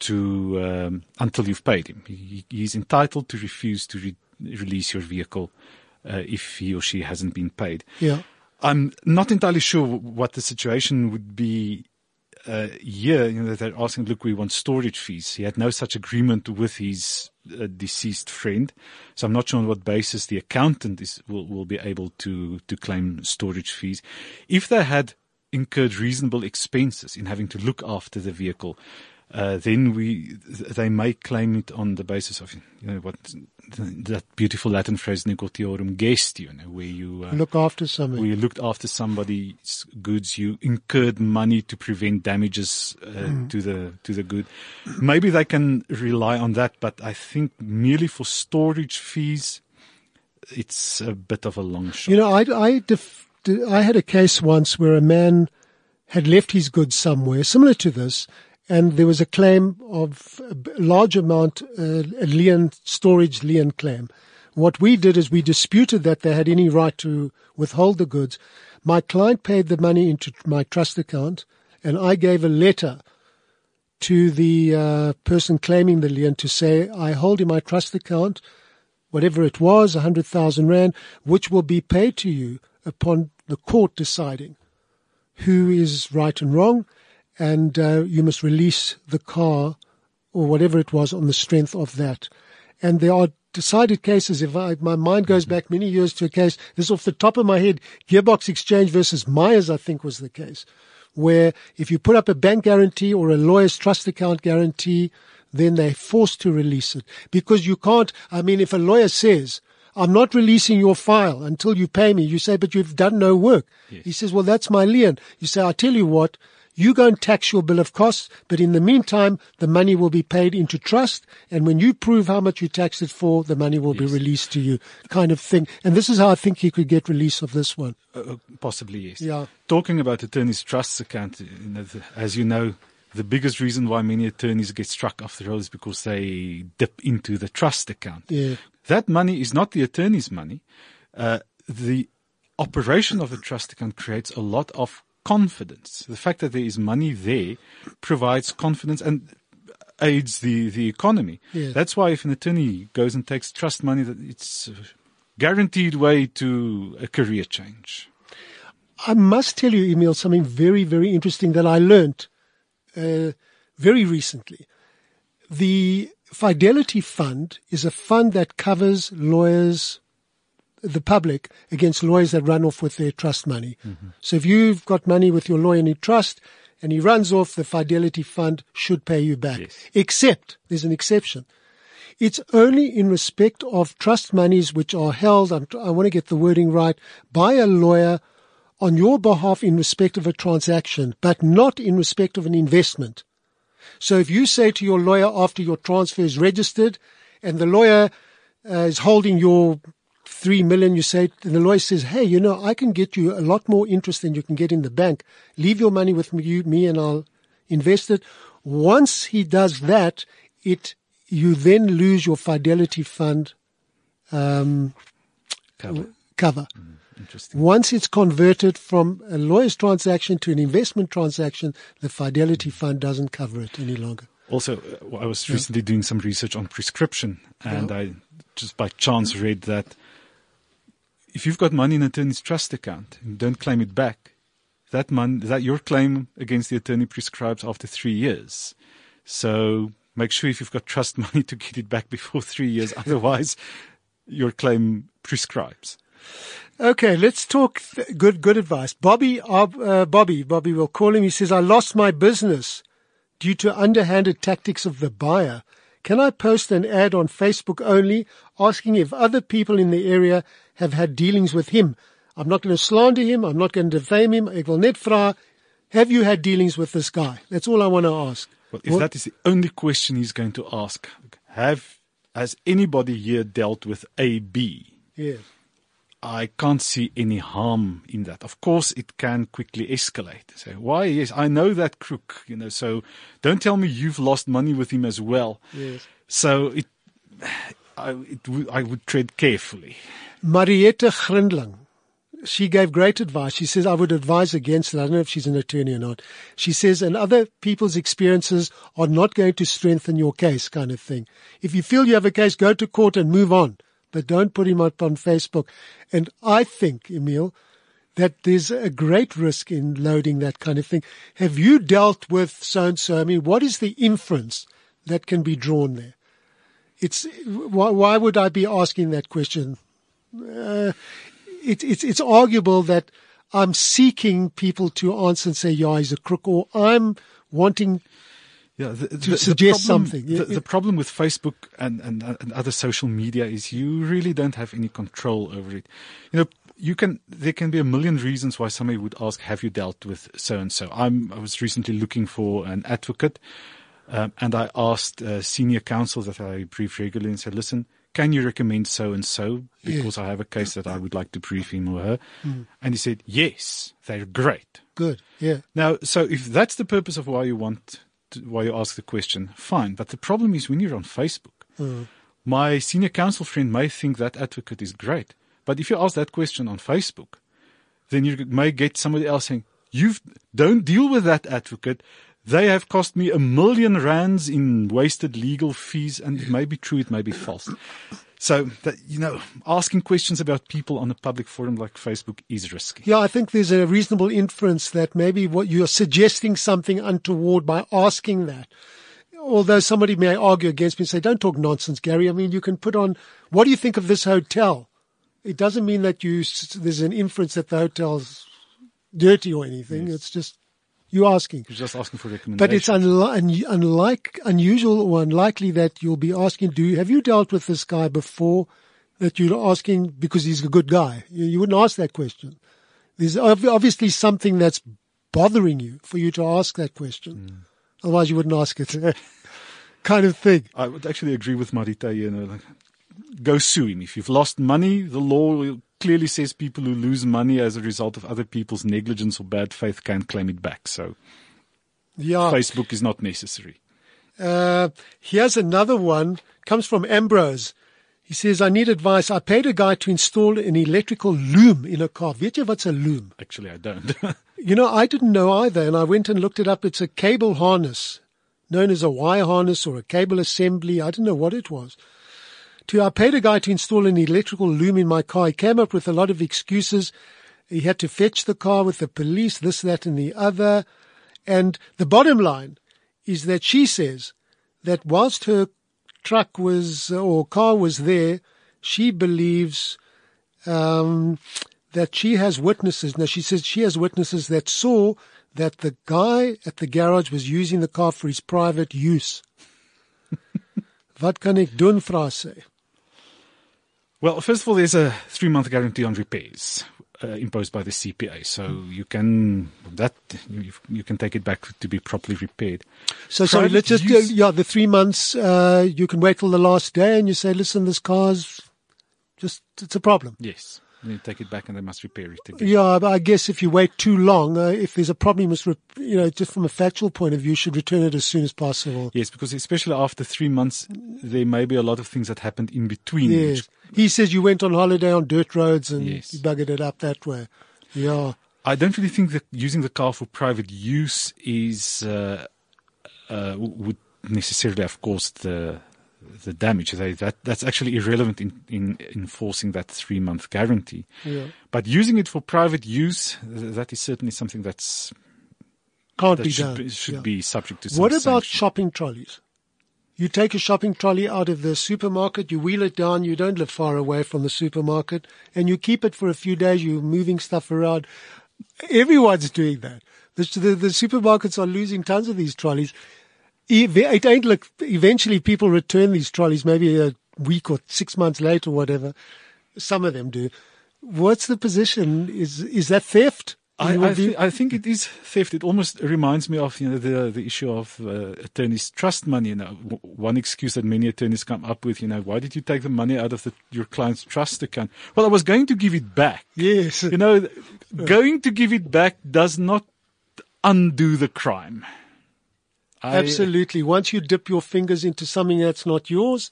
to um, until you've paid him. He, he's entitled to refuse to re- release your vehicle uh, if he or she hasn't been paid. yeah I'm not entirely sure what the situation would be uh, here. You know, they're asking, look, we want storage fees. He had no such agreement with his uh, deceased friend, so I'm not sure on what basis the accountant is will, will be able to to claim storage fees. If they had incurred reasonable expenses in having to look after the vehicle. Uh, then we, they may claim it on the basis of, you know, what that beautiful Latin phrase "negotiorum gestio," you know, where you uh, look after something where you looked after somebody's goods, you incurred money to prevent damages uh, to the to the good. Maybe they can rely on that, but I think merely for storage fees, it's a bit of a long shot. You know, I, I, def, I had a case once where a man had left his goods somewhere, similar to this, and there was a claim of a large amount, uh, a lien, storage lien claim. What we did is we disputed that they had any right to withhold the goods. My client paid the money into my trust account, and I gave a letter to the uh, person claiming the lien to say, I hold in my trust account whatever it was, a hundred thousand rand, which will be paid to you upon the court deciding who is right and wrong, and uh, you must release the car or whatever it was on the strength of that. And there are decided cases. If I, my mind goes back many years to a case, this is off the top of my head, Gearbox Exchange versus Myers, I think was the case, where if you put up a bank guarantee or a lawyer's trust account guarantee, then they're forced to release it because you can't. I mean, if a lawyer says, I'm not releasing your file until you pay me, you say, but you've done no work. He says, well, that's my lien. You say, I tell you what, you go and tax your bill of costs, but in the meantime, the money will be paid into trust. And when you prove how much you taxed it for, the money will be released to you kind of thing. And this is how I think he could get release of this one. Uh, possibly yes. Yeah. Talking about attorneys' trusts account, you know, the, as you know, the biggest reason why many attorneys get struck off the roll is because they dip into the trust account. Yeah. That money is not the attorney's money. Uh, the operation of the trust account creates a lot of confidence. The fact that there is money there provides confidence and aids the, the economy. Yeah. That's why if an attorney goes and takes trust money, that it's a guaranteed way to a career change. I must tell you, Emile, something very, very interesting that I learned uh, very recently. The Fidelity Fund is a fund that covers lawyers, the public, against lawyers that run off with their trust money. So if you've got money with your lawyer in trust and he runs off, the Fidelity Fund should pay you back. Yes. Except, there's an exception. It's only in respect of trust monies which are held, I'm, I want to get the wording right, by a lawyer on your behalf in respect of a transaction, but not in respect of an investment. So if you say to your lawyer after your transfer is registered and the lawyer uh, is holding your three million, you say, and the lawyer says, Hey, you know, I can get you a lot more interest than you can get in the bank. Leave your money with me, me and I'll invest it. Once he does that, it, you then lose your fidelity fund, um, Cover. cover. Interesting. Once it's converted from a lawyer's transaction to an investment transaction, the Fidelity Fund doesn't cover it any longer. Also, uh, I was recently doing some research on prescription, and I just by chance read that if you've got money in an attorney's trust account and don't claim it back, that mon- that your claim against the attorney prescribes after three years. So make sure if you've got trust money to get it back before three years, otherwise your claim prescribes. Okay, let's talk th- good good advice. Bobby, uh, uh, Bobby, Bobby, we'll call him. He says, "I lost my business due to underhanded tactics of the buyer. Can I post an ad on Facebook only asking if other people in the area have had dealings with him? I'm not going to slander him. I'm not going to defame him. Ek wil net vra, have you had dealings with this guy? That's all I want to ask. Well, if What- that is the only question he's going to ask, have has anybody here dealt with AB? Yeah. I can't see any harm in that. Of course, it can quickly escalate. So why? Yes, I know that crook. You know, so don't tell me you've lost money with him as well. Yes. So it, I, it would, I would tread carefully. Mariette Grindling. She gave great advice. She says, I would advise against it. I don't know if she's an attorney or not. She says, and other people's experiences are not going to strengthen your case kind of thing. If you feel you have a case, go to court and move on, but don't put him up on Facebook. And I think, Emile, that there's a great risk in loading that kind of thing. Have you dealt with so and so? I mean, what is the inference that can be drawn there? It's why, why would I be asking that question? Uh, it, it's it's arguable that I'm seeking people to answer and say, "Yeah, he's a crook," or I'm wanting. Yeah, the, To suggest problem, something. The, the problem with Facebook and, and, and other social media is you really don't have any control over it. You know, you can there can be a million reasons why somebody would ask, "Have you dealt with so and so?" I'm I was recently looking for an advocate, um, and I asked uh, senior counsel that I brief regularly and said, "Listen, can you recommend so and so because I have a case that I would like to brief him or her?" Hmm. And he said, "Yes, they're great." Good, yeah, Now, so if that's the purpose of why you want, to, why you ask the question, fine. But the problem is when you're on Facebook, my senior counsel friend may think that advocate is great, but if you ask that question on Facebook, then you may get somebody else saying, "You don't deal with that advocate." They have cost me a million rands in wasted legal fees, and it may be true, it may be false. So that you know, asking questions about people on a public forum like Facebook is risky. yeah. I think there's a reasonable inference that maybe what you're suggesting something untoward by asking that. Although somebody may argue against me and say, "Don't talk nonsense, Garry." I mean, you can put on, "What do you think of this hotel?" It doesn't mean that you there's an inference that the hotel's dirty or anything. It's just you asking. You're just asking for recommendations. But it's unli- un- unlike, unusual or unlikely that you'll be asking, do you, have you dealt with this guy before that you're asking because he's a good guy? You, you wouldn't ask that question. There's ob- obviously something that's bothering you for you to ask that question. Mm. Otherwise you wouldn't ask it. kind of thing. I would actually agree with Marita. You know, like, go sue him. If you've lost money, the law will- clearly says people who lose money as a result of other people's negligence or bad faith can't claim it back. So Yeah. Facebook is not necessary. Uh, here's another one. Comes from Ambrose. He says, I need advice. I paid a guy to install an electrical loom in a car. Weet wat's a loom? Actually, I don't. You know, I didn't know either, and I went and looked it up. It's a cable harness, known as a wire harness or a cable assembly. I didn't know what it was. To, I paid a guy to install an electrical loom in my car. He came up with a lot of excuses. He had to fetch the car with the police, this, that, and the other. And the bottom line is that she says that whilst her truck was or car was there, she believes um, that she has witnesses. Now she says she has witnesses that saw that the guy at the garage was using the car for his private use. Wat kan ek doen, vra? Well, first of all, there's a three-month guarantee on repairs uh, imposed by the CPA, so you can that you, you can take it back to be properly repaired. So sorry, let's just use- go, yeah, the three months, uh, you can wait till the last day and you say, listen, this car's just, it's a problem. Yes, then you take it back and they must repair it again. Yeah, but I guess if you wait too long, uh, if there's a problem, you must, re- you know, just from a factual point of view, you should return it as soon as possible. Yes, because especially after three months, there may be a lot of things that happened in between. Yes. which He says you went on holiday on dirt roads and Yes. you buggered it up that way. Yeah. I don't really think that using the car for private use is uh, uh, would necessarily have caused the the damage. That that's actually irrelevant in, in enforcing that three month guarantee. Yeah. But using it for private use, that is certainly something that's Can't that be should, done. be, should Yeah. be subject to. What about sanction. shopping trolleys? You take a shopping trolley out of the supermarket, you wheel it down, you don't live far away from the supermarket, and you keep it for a few days, you're moving stuff around. Everyone's doing that. The, the, the supermarkets are losing tons of these trolleys. It ain't eventually people return these trolleys, maybe a week or six months later, or whatever. Some of them do. What's the position? Is is that theft? I, I, thi- I think it is theft. It almost reminds me of you know the the issue of uh, attorneys' trust money. You know, w- one excuse that many attorneys come up with. You know, why did you take the money out of the, your client's trust account? Well, I was going to give it back. yes. You know, going to give it back does not undo the crime. I- Absolutely. Once you dip your fingers into something that's not yours,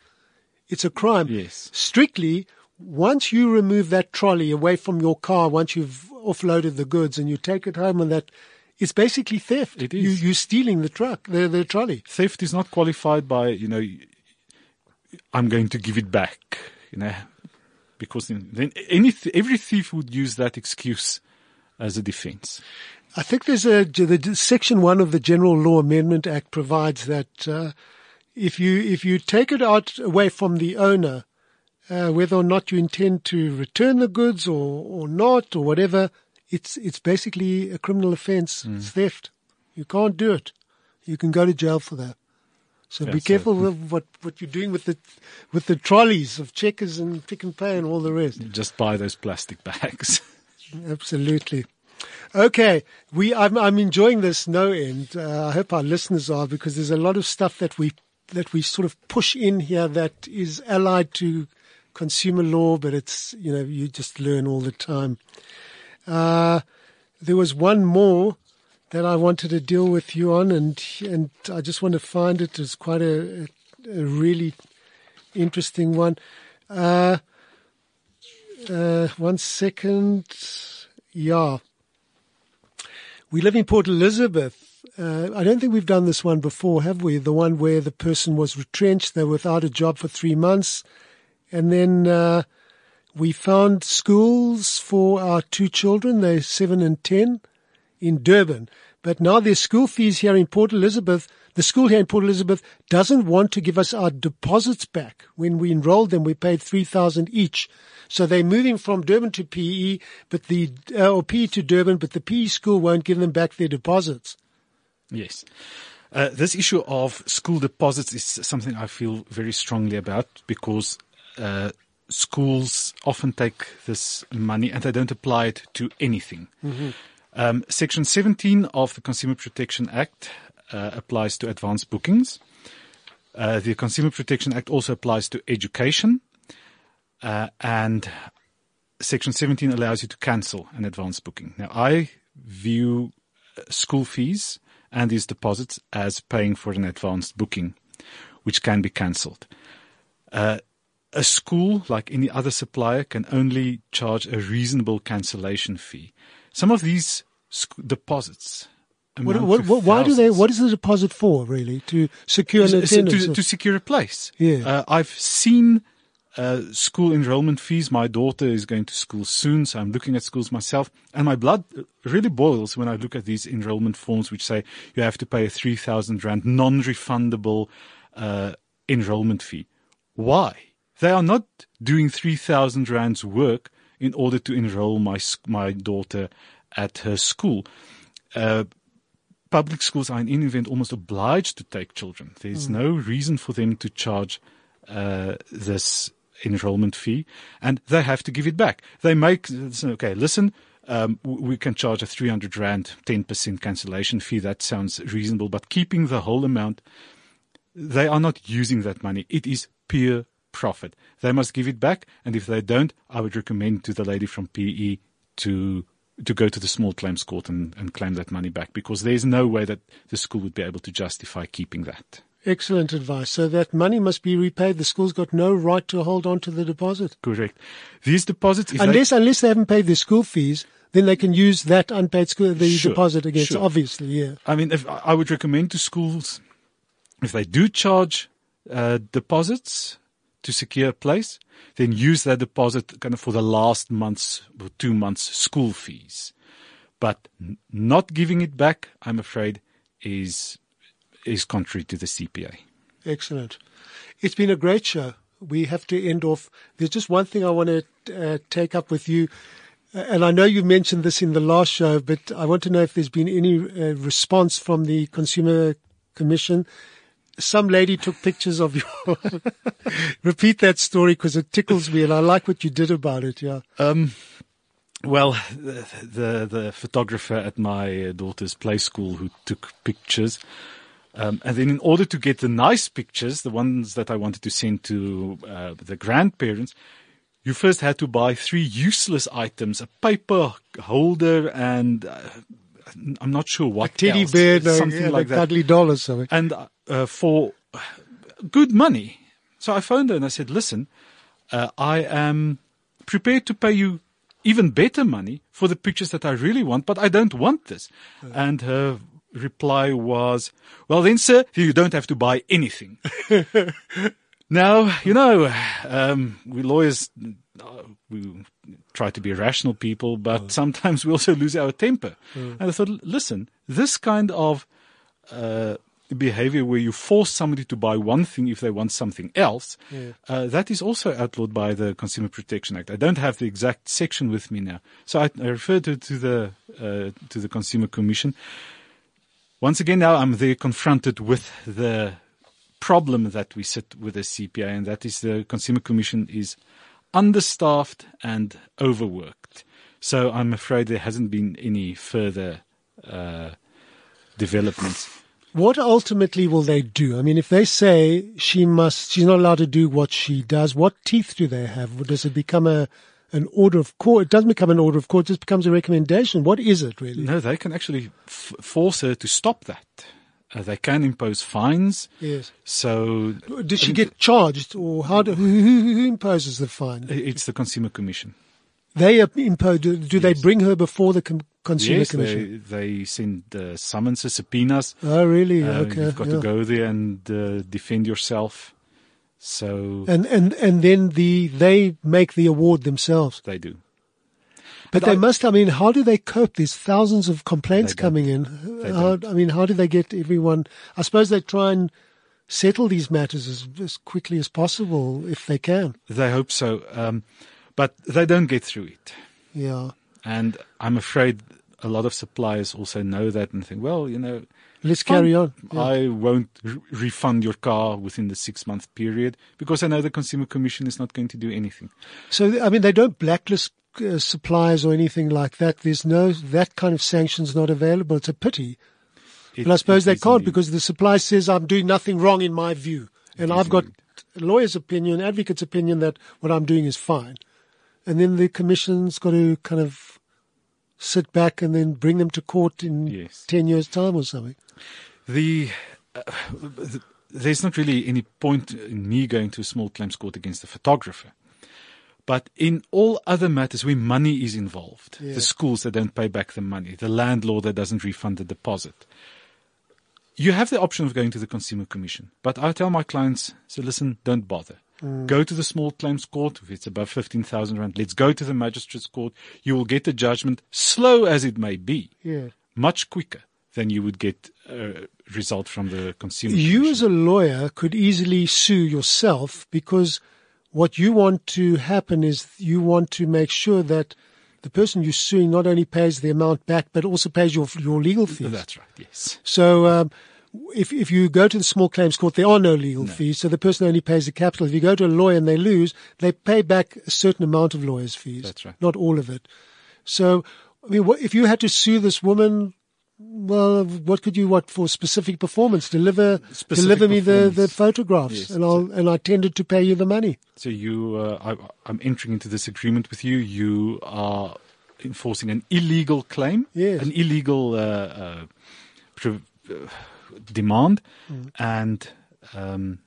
it's a crime. Yes. Strictly, once you remove that trolley away from your car, once you've offloaded the goods and you take it home and that, it's basically theft. It You, you're stealing the truck, the, the trolley. theft is not qualified by you know i'm going to give it back you know because then, then any every thief would use that excuse as a defense I think there's a the section one of the General Law Amendment Act provides that uh, if you if you take it out away from the owner, uh, whether or not you intend to return the goods or or not or whatever, it's it's basically a criminal offence. It's theft. You can't do it. You can go to jail for that. So be That's careful of what what you're doing with the with the trolleys of checkers and Pick n Pay and all the rest. just buy those plastic bags Absolutely. Okay, we I'm I'm enjoying this no end. Uh, I hope our listeners are because there's a lot of stuff that we that we sort of push in here that is allied to consumer law, but it's you know you just learn all the time. Uh, there was one more that I wanted to deal with you on, and and I just want to find it. It's quite a, a, really interesting one. Uh, uh, one second. Yeah. We live in Port Elizabeth. Uh, I don't think we've done this one before, have we? The one where the person was retrenched, they were without a job for three months. And then uh, we found schools for our two children, they're seven and ten, in Durban. But now there's school fees here in Port Elizabeth. The school here in Port Elizabeth doesn't want to give us our deposits back. When we enrolled them, we paid 3000 each. So they're moving from Durban to PE, but the, uh, or PE to Durban, but the PE school won't give them back their deposits. Yes. Uh, this issue of school deposits is something I feel very strongly about because uh, schools often take this money and they don't apply it to anything. Um, Section 17 of the Consumer Protection Act uh, applies to advance bookings. Uh, the Consumer Protection Act also applies to education. Uh, and Section 17 allows you to cancel an advance booking. Now, I view uh, school fees and these deposits as paying for an advanced booking, which can be cancelled. Uh, a school, like any other supplier, can only charge a reasonable cancellation fee. Some of these sc- deposits. What, what, what, why do they, what is the deposit for, really? To secure an attendance? to, to secure a place. Yeah. Uh, I've seen uh, school enrollment fees. My daughter is going to school soon, so I'm looking at schools myself, and my blood really boils when I look at these enrollment forms which say you have to pay a 3,000 Rand non-refundable uh, enrollment fee. Why? They are not doing 3,000 Rand's work in order to enroll my, my daughter at her school. Uh, public schools are in any event almost obliged to take children. There's no reason for them to charge uh, this enrollment fee, and they have to give it back. They make okay. Listen, um, we can charge a 300 rand 10% cancellation fee. That sounds reasonable, but keeping the whole amount, they are not using that money. It is pure profit. They must give it back, and if they don't, I would recommend to the lady from PE to to go to the small claims court and, and claim that money back because there's no way that the school would be able to justify keeping that. Excellent advice. So that money must be repaid. The school's got no right to hold on to the deposit. Correct. These deposits, if Unless, unless they haven't paid their school fees, then they can use that unpaid school, the Sure, deposit against, sure. obviously, yeah. I mean, if I would recommend to schools if they do charge uh, deposits to secure a place, then use that deposit kind of for the last month's or two months school fees. But not giving it back, I'm afraid, is is contrary to the CPA. Excellent. It's been a great show. We have to end off. There's just one thing I want to uh, take up with you. Uh, and I know you mentioned this in the last show, but I want to know if there's been any uh, response from the Consumer Commission some lady took pictures of you. Repeat that story because it tickles me and I like what you did about it. Yeah. Um, well, the, the, the photographer at my daughter's play school who took pictures, um, and then in order to get the nice pictures, the ones that I wanted to send to uh, the grandparents, you first had to buy three useless items: a paper holder and uh, I'm not sure what a Teddy else, bear, no, something yeah, like that, cuddly doll or something. and uh, for good money. So I phoned her and I said, "Listen, uh, I am prepared to pay you." Even better money for the pictures that I really want, but I don't want this. And her reply was, well then sir, you don't have to buy anything. now, you know, um, we lawyers, uh, we try to be rational people, but sometimes we also lose our temper. And I thought, listen, this kind of, uh, behavior where you force somebody to buy one thing if they want something else, uh, that is also outlawed by the Consumer Protection Act. I don't have the exact section with me now, so I, I referred to, to the uh, to the Consumer Commission. Once again, now I'm there confronted with the problem that we sit with the CPA, and that is the Consumer Commission is understaffed and overworked. So I'm afraid there hasn't been any further uh, developments. What ultimately will they do? I mean, if they say she must, she's not allowed to do what she does, what teeth do they have? Does it become a, an order of court? It doesn't become an order of court, it just becomes a recommendation. What is it really? No, they can actually f- force her to stop that. Uh, they can impose fines. Yes. So Does she get charged or how do, who, who, who imposes the fine? it's the Consumer Commission. They impose, do, do they bring her before the com- Consumer yes, Commission? they, they send uh, summonses, subpoenas. Oh, really? Uh, okay. You've got yeah. to go there and uh, defend yourself. So And, and, and then the, they make the award themselves. they do. But But they I- must, I mean, how do they cope? There's thousands of complaints coming in. How. I mean, how do they get everyone? I suppose they try and settle these matters as, as quickly as possible if they can. They hope so. Um, but they don't get through it. Yeah. And I'm afraid a lot of suppliers also know that and think, well, you know, Let's carry on. Yeah. I won't re- refund your car within the six month period because I know the Consumer Commission is not going to do anything. So, I mean, they don't blacklist uh, suppliers or anything like that. There's no, that kind of sanctions not available. It's a pity. It- But I suppose they can't indeed. because the supplier says I'm doing nothing wrong in my view. And I've got a lawyer's opinion, advocate's opinion that what I'm doing is fine. And then the commission's got to kind of sit back and then bring them to court in Yes. 10 years time or something. the uh, th- there's not really any point in me going to a small claims court against the photographer. But in all other matters where money is involved, Yeah. the schools that don't pay back the money, the landlord that doesn't refund the deposit, you have the option of going to the Consumer Commission. But I tell my clients, so listen, don't bother. Go to the small claims court. If it's above 15,000 rand, let's go to the magistrate's court. You will get a judgment, slow as it may be Yeah. much quicker than you would get a result from the consumer. You Commission. as a lawyer could easily sue yourself because what you want to happen is you want to make sure that the person you're suing not only pays the amount back, but also pays your, your legal fees. That's right. Yes. So um, if if you go to the small claims court, there are no legal fees, so the person only pays the capital. If you go to a lawyer and they lose, they pay back a certain amount of lawyers' fees. That's right. Not all of it. So, I mean, what, if you had to sue this woman, well, what could you what for specific performance? Deliver Specific deliver me the, the photographs, Yes. and I'll and I tended to pay you the money. So you, uh, I, I'm entering into this agreement with you. You are enforcing an illegal claim, Yes. an illegal uh, uh, pre- uh, demand, Mm. and um,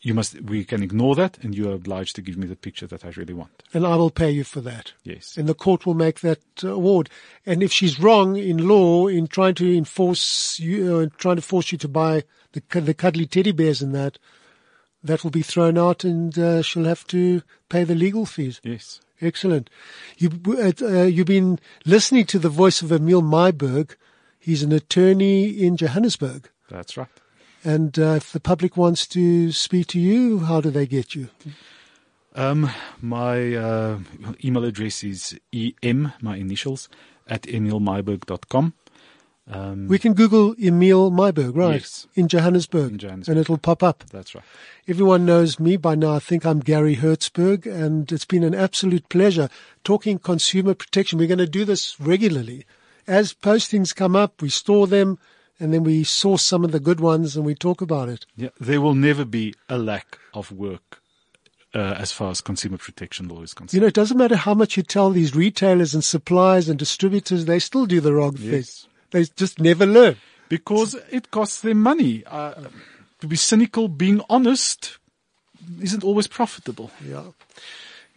you must. We can ignore that, and you are obliged to give me the picture that I really want. And I will pay you for that. Yes. and the court will make that uh, award. And if she's wrong in law in trying to enforce you, uh, trying to force you to buy the the cuddly teddy bears and that, that will be thrown out, and uh, she'll have to pay the legal fees. Yes. Excellent. You uh, uh, you've been listening to the voice of Emile Myburgh. He's an attorney in Johannesburg. That's right. And uh, if the public wants to speak to you, how do they get you? Um, my uh, email address is em, my initials, at emilmyberg.com. we can Google Emile Myburgh, right? Yes. In Johannesburg. In Johannesburg. And it'll pop up. That's right. Everyone knows me by now. I think I'm Garry Hertzberg, and it's been an absolute pleasure talking consumer protection. We're going to do this regularly. As postings come up, we store them, and then we source some of the good ones and we talk about it. Yeah, there will never be a lack of work uh, as far as consumer protection law is concerned. You know, it doesn't matter how much you tell these retailers and suppliers and distributors, they still do the wrong thing. They just never learn. because it costs them money. Uh, to be cynical, being honest, isn't always profitable. Yeah.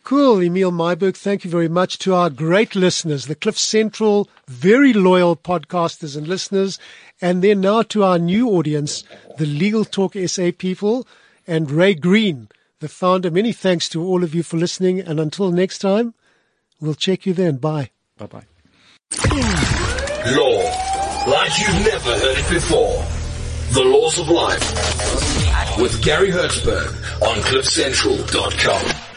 Cool, Emile Myburgh. Thank you very much to our great listeners, the Cliff Central, very loyal podcasters and listeners. And then now to our new audience, the Legal Talk SA people and Ray Green, the founder. Many thanks to all of you for listening. And until next time, we'll check you then. Bye. Bye bye. Law, like you've never heard it before. The Laws of Life. With Garry Hertzberg on CliffCentral.com.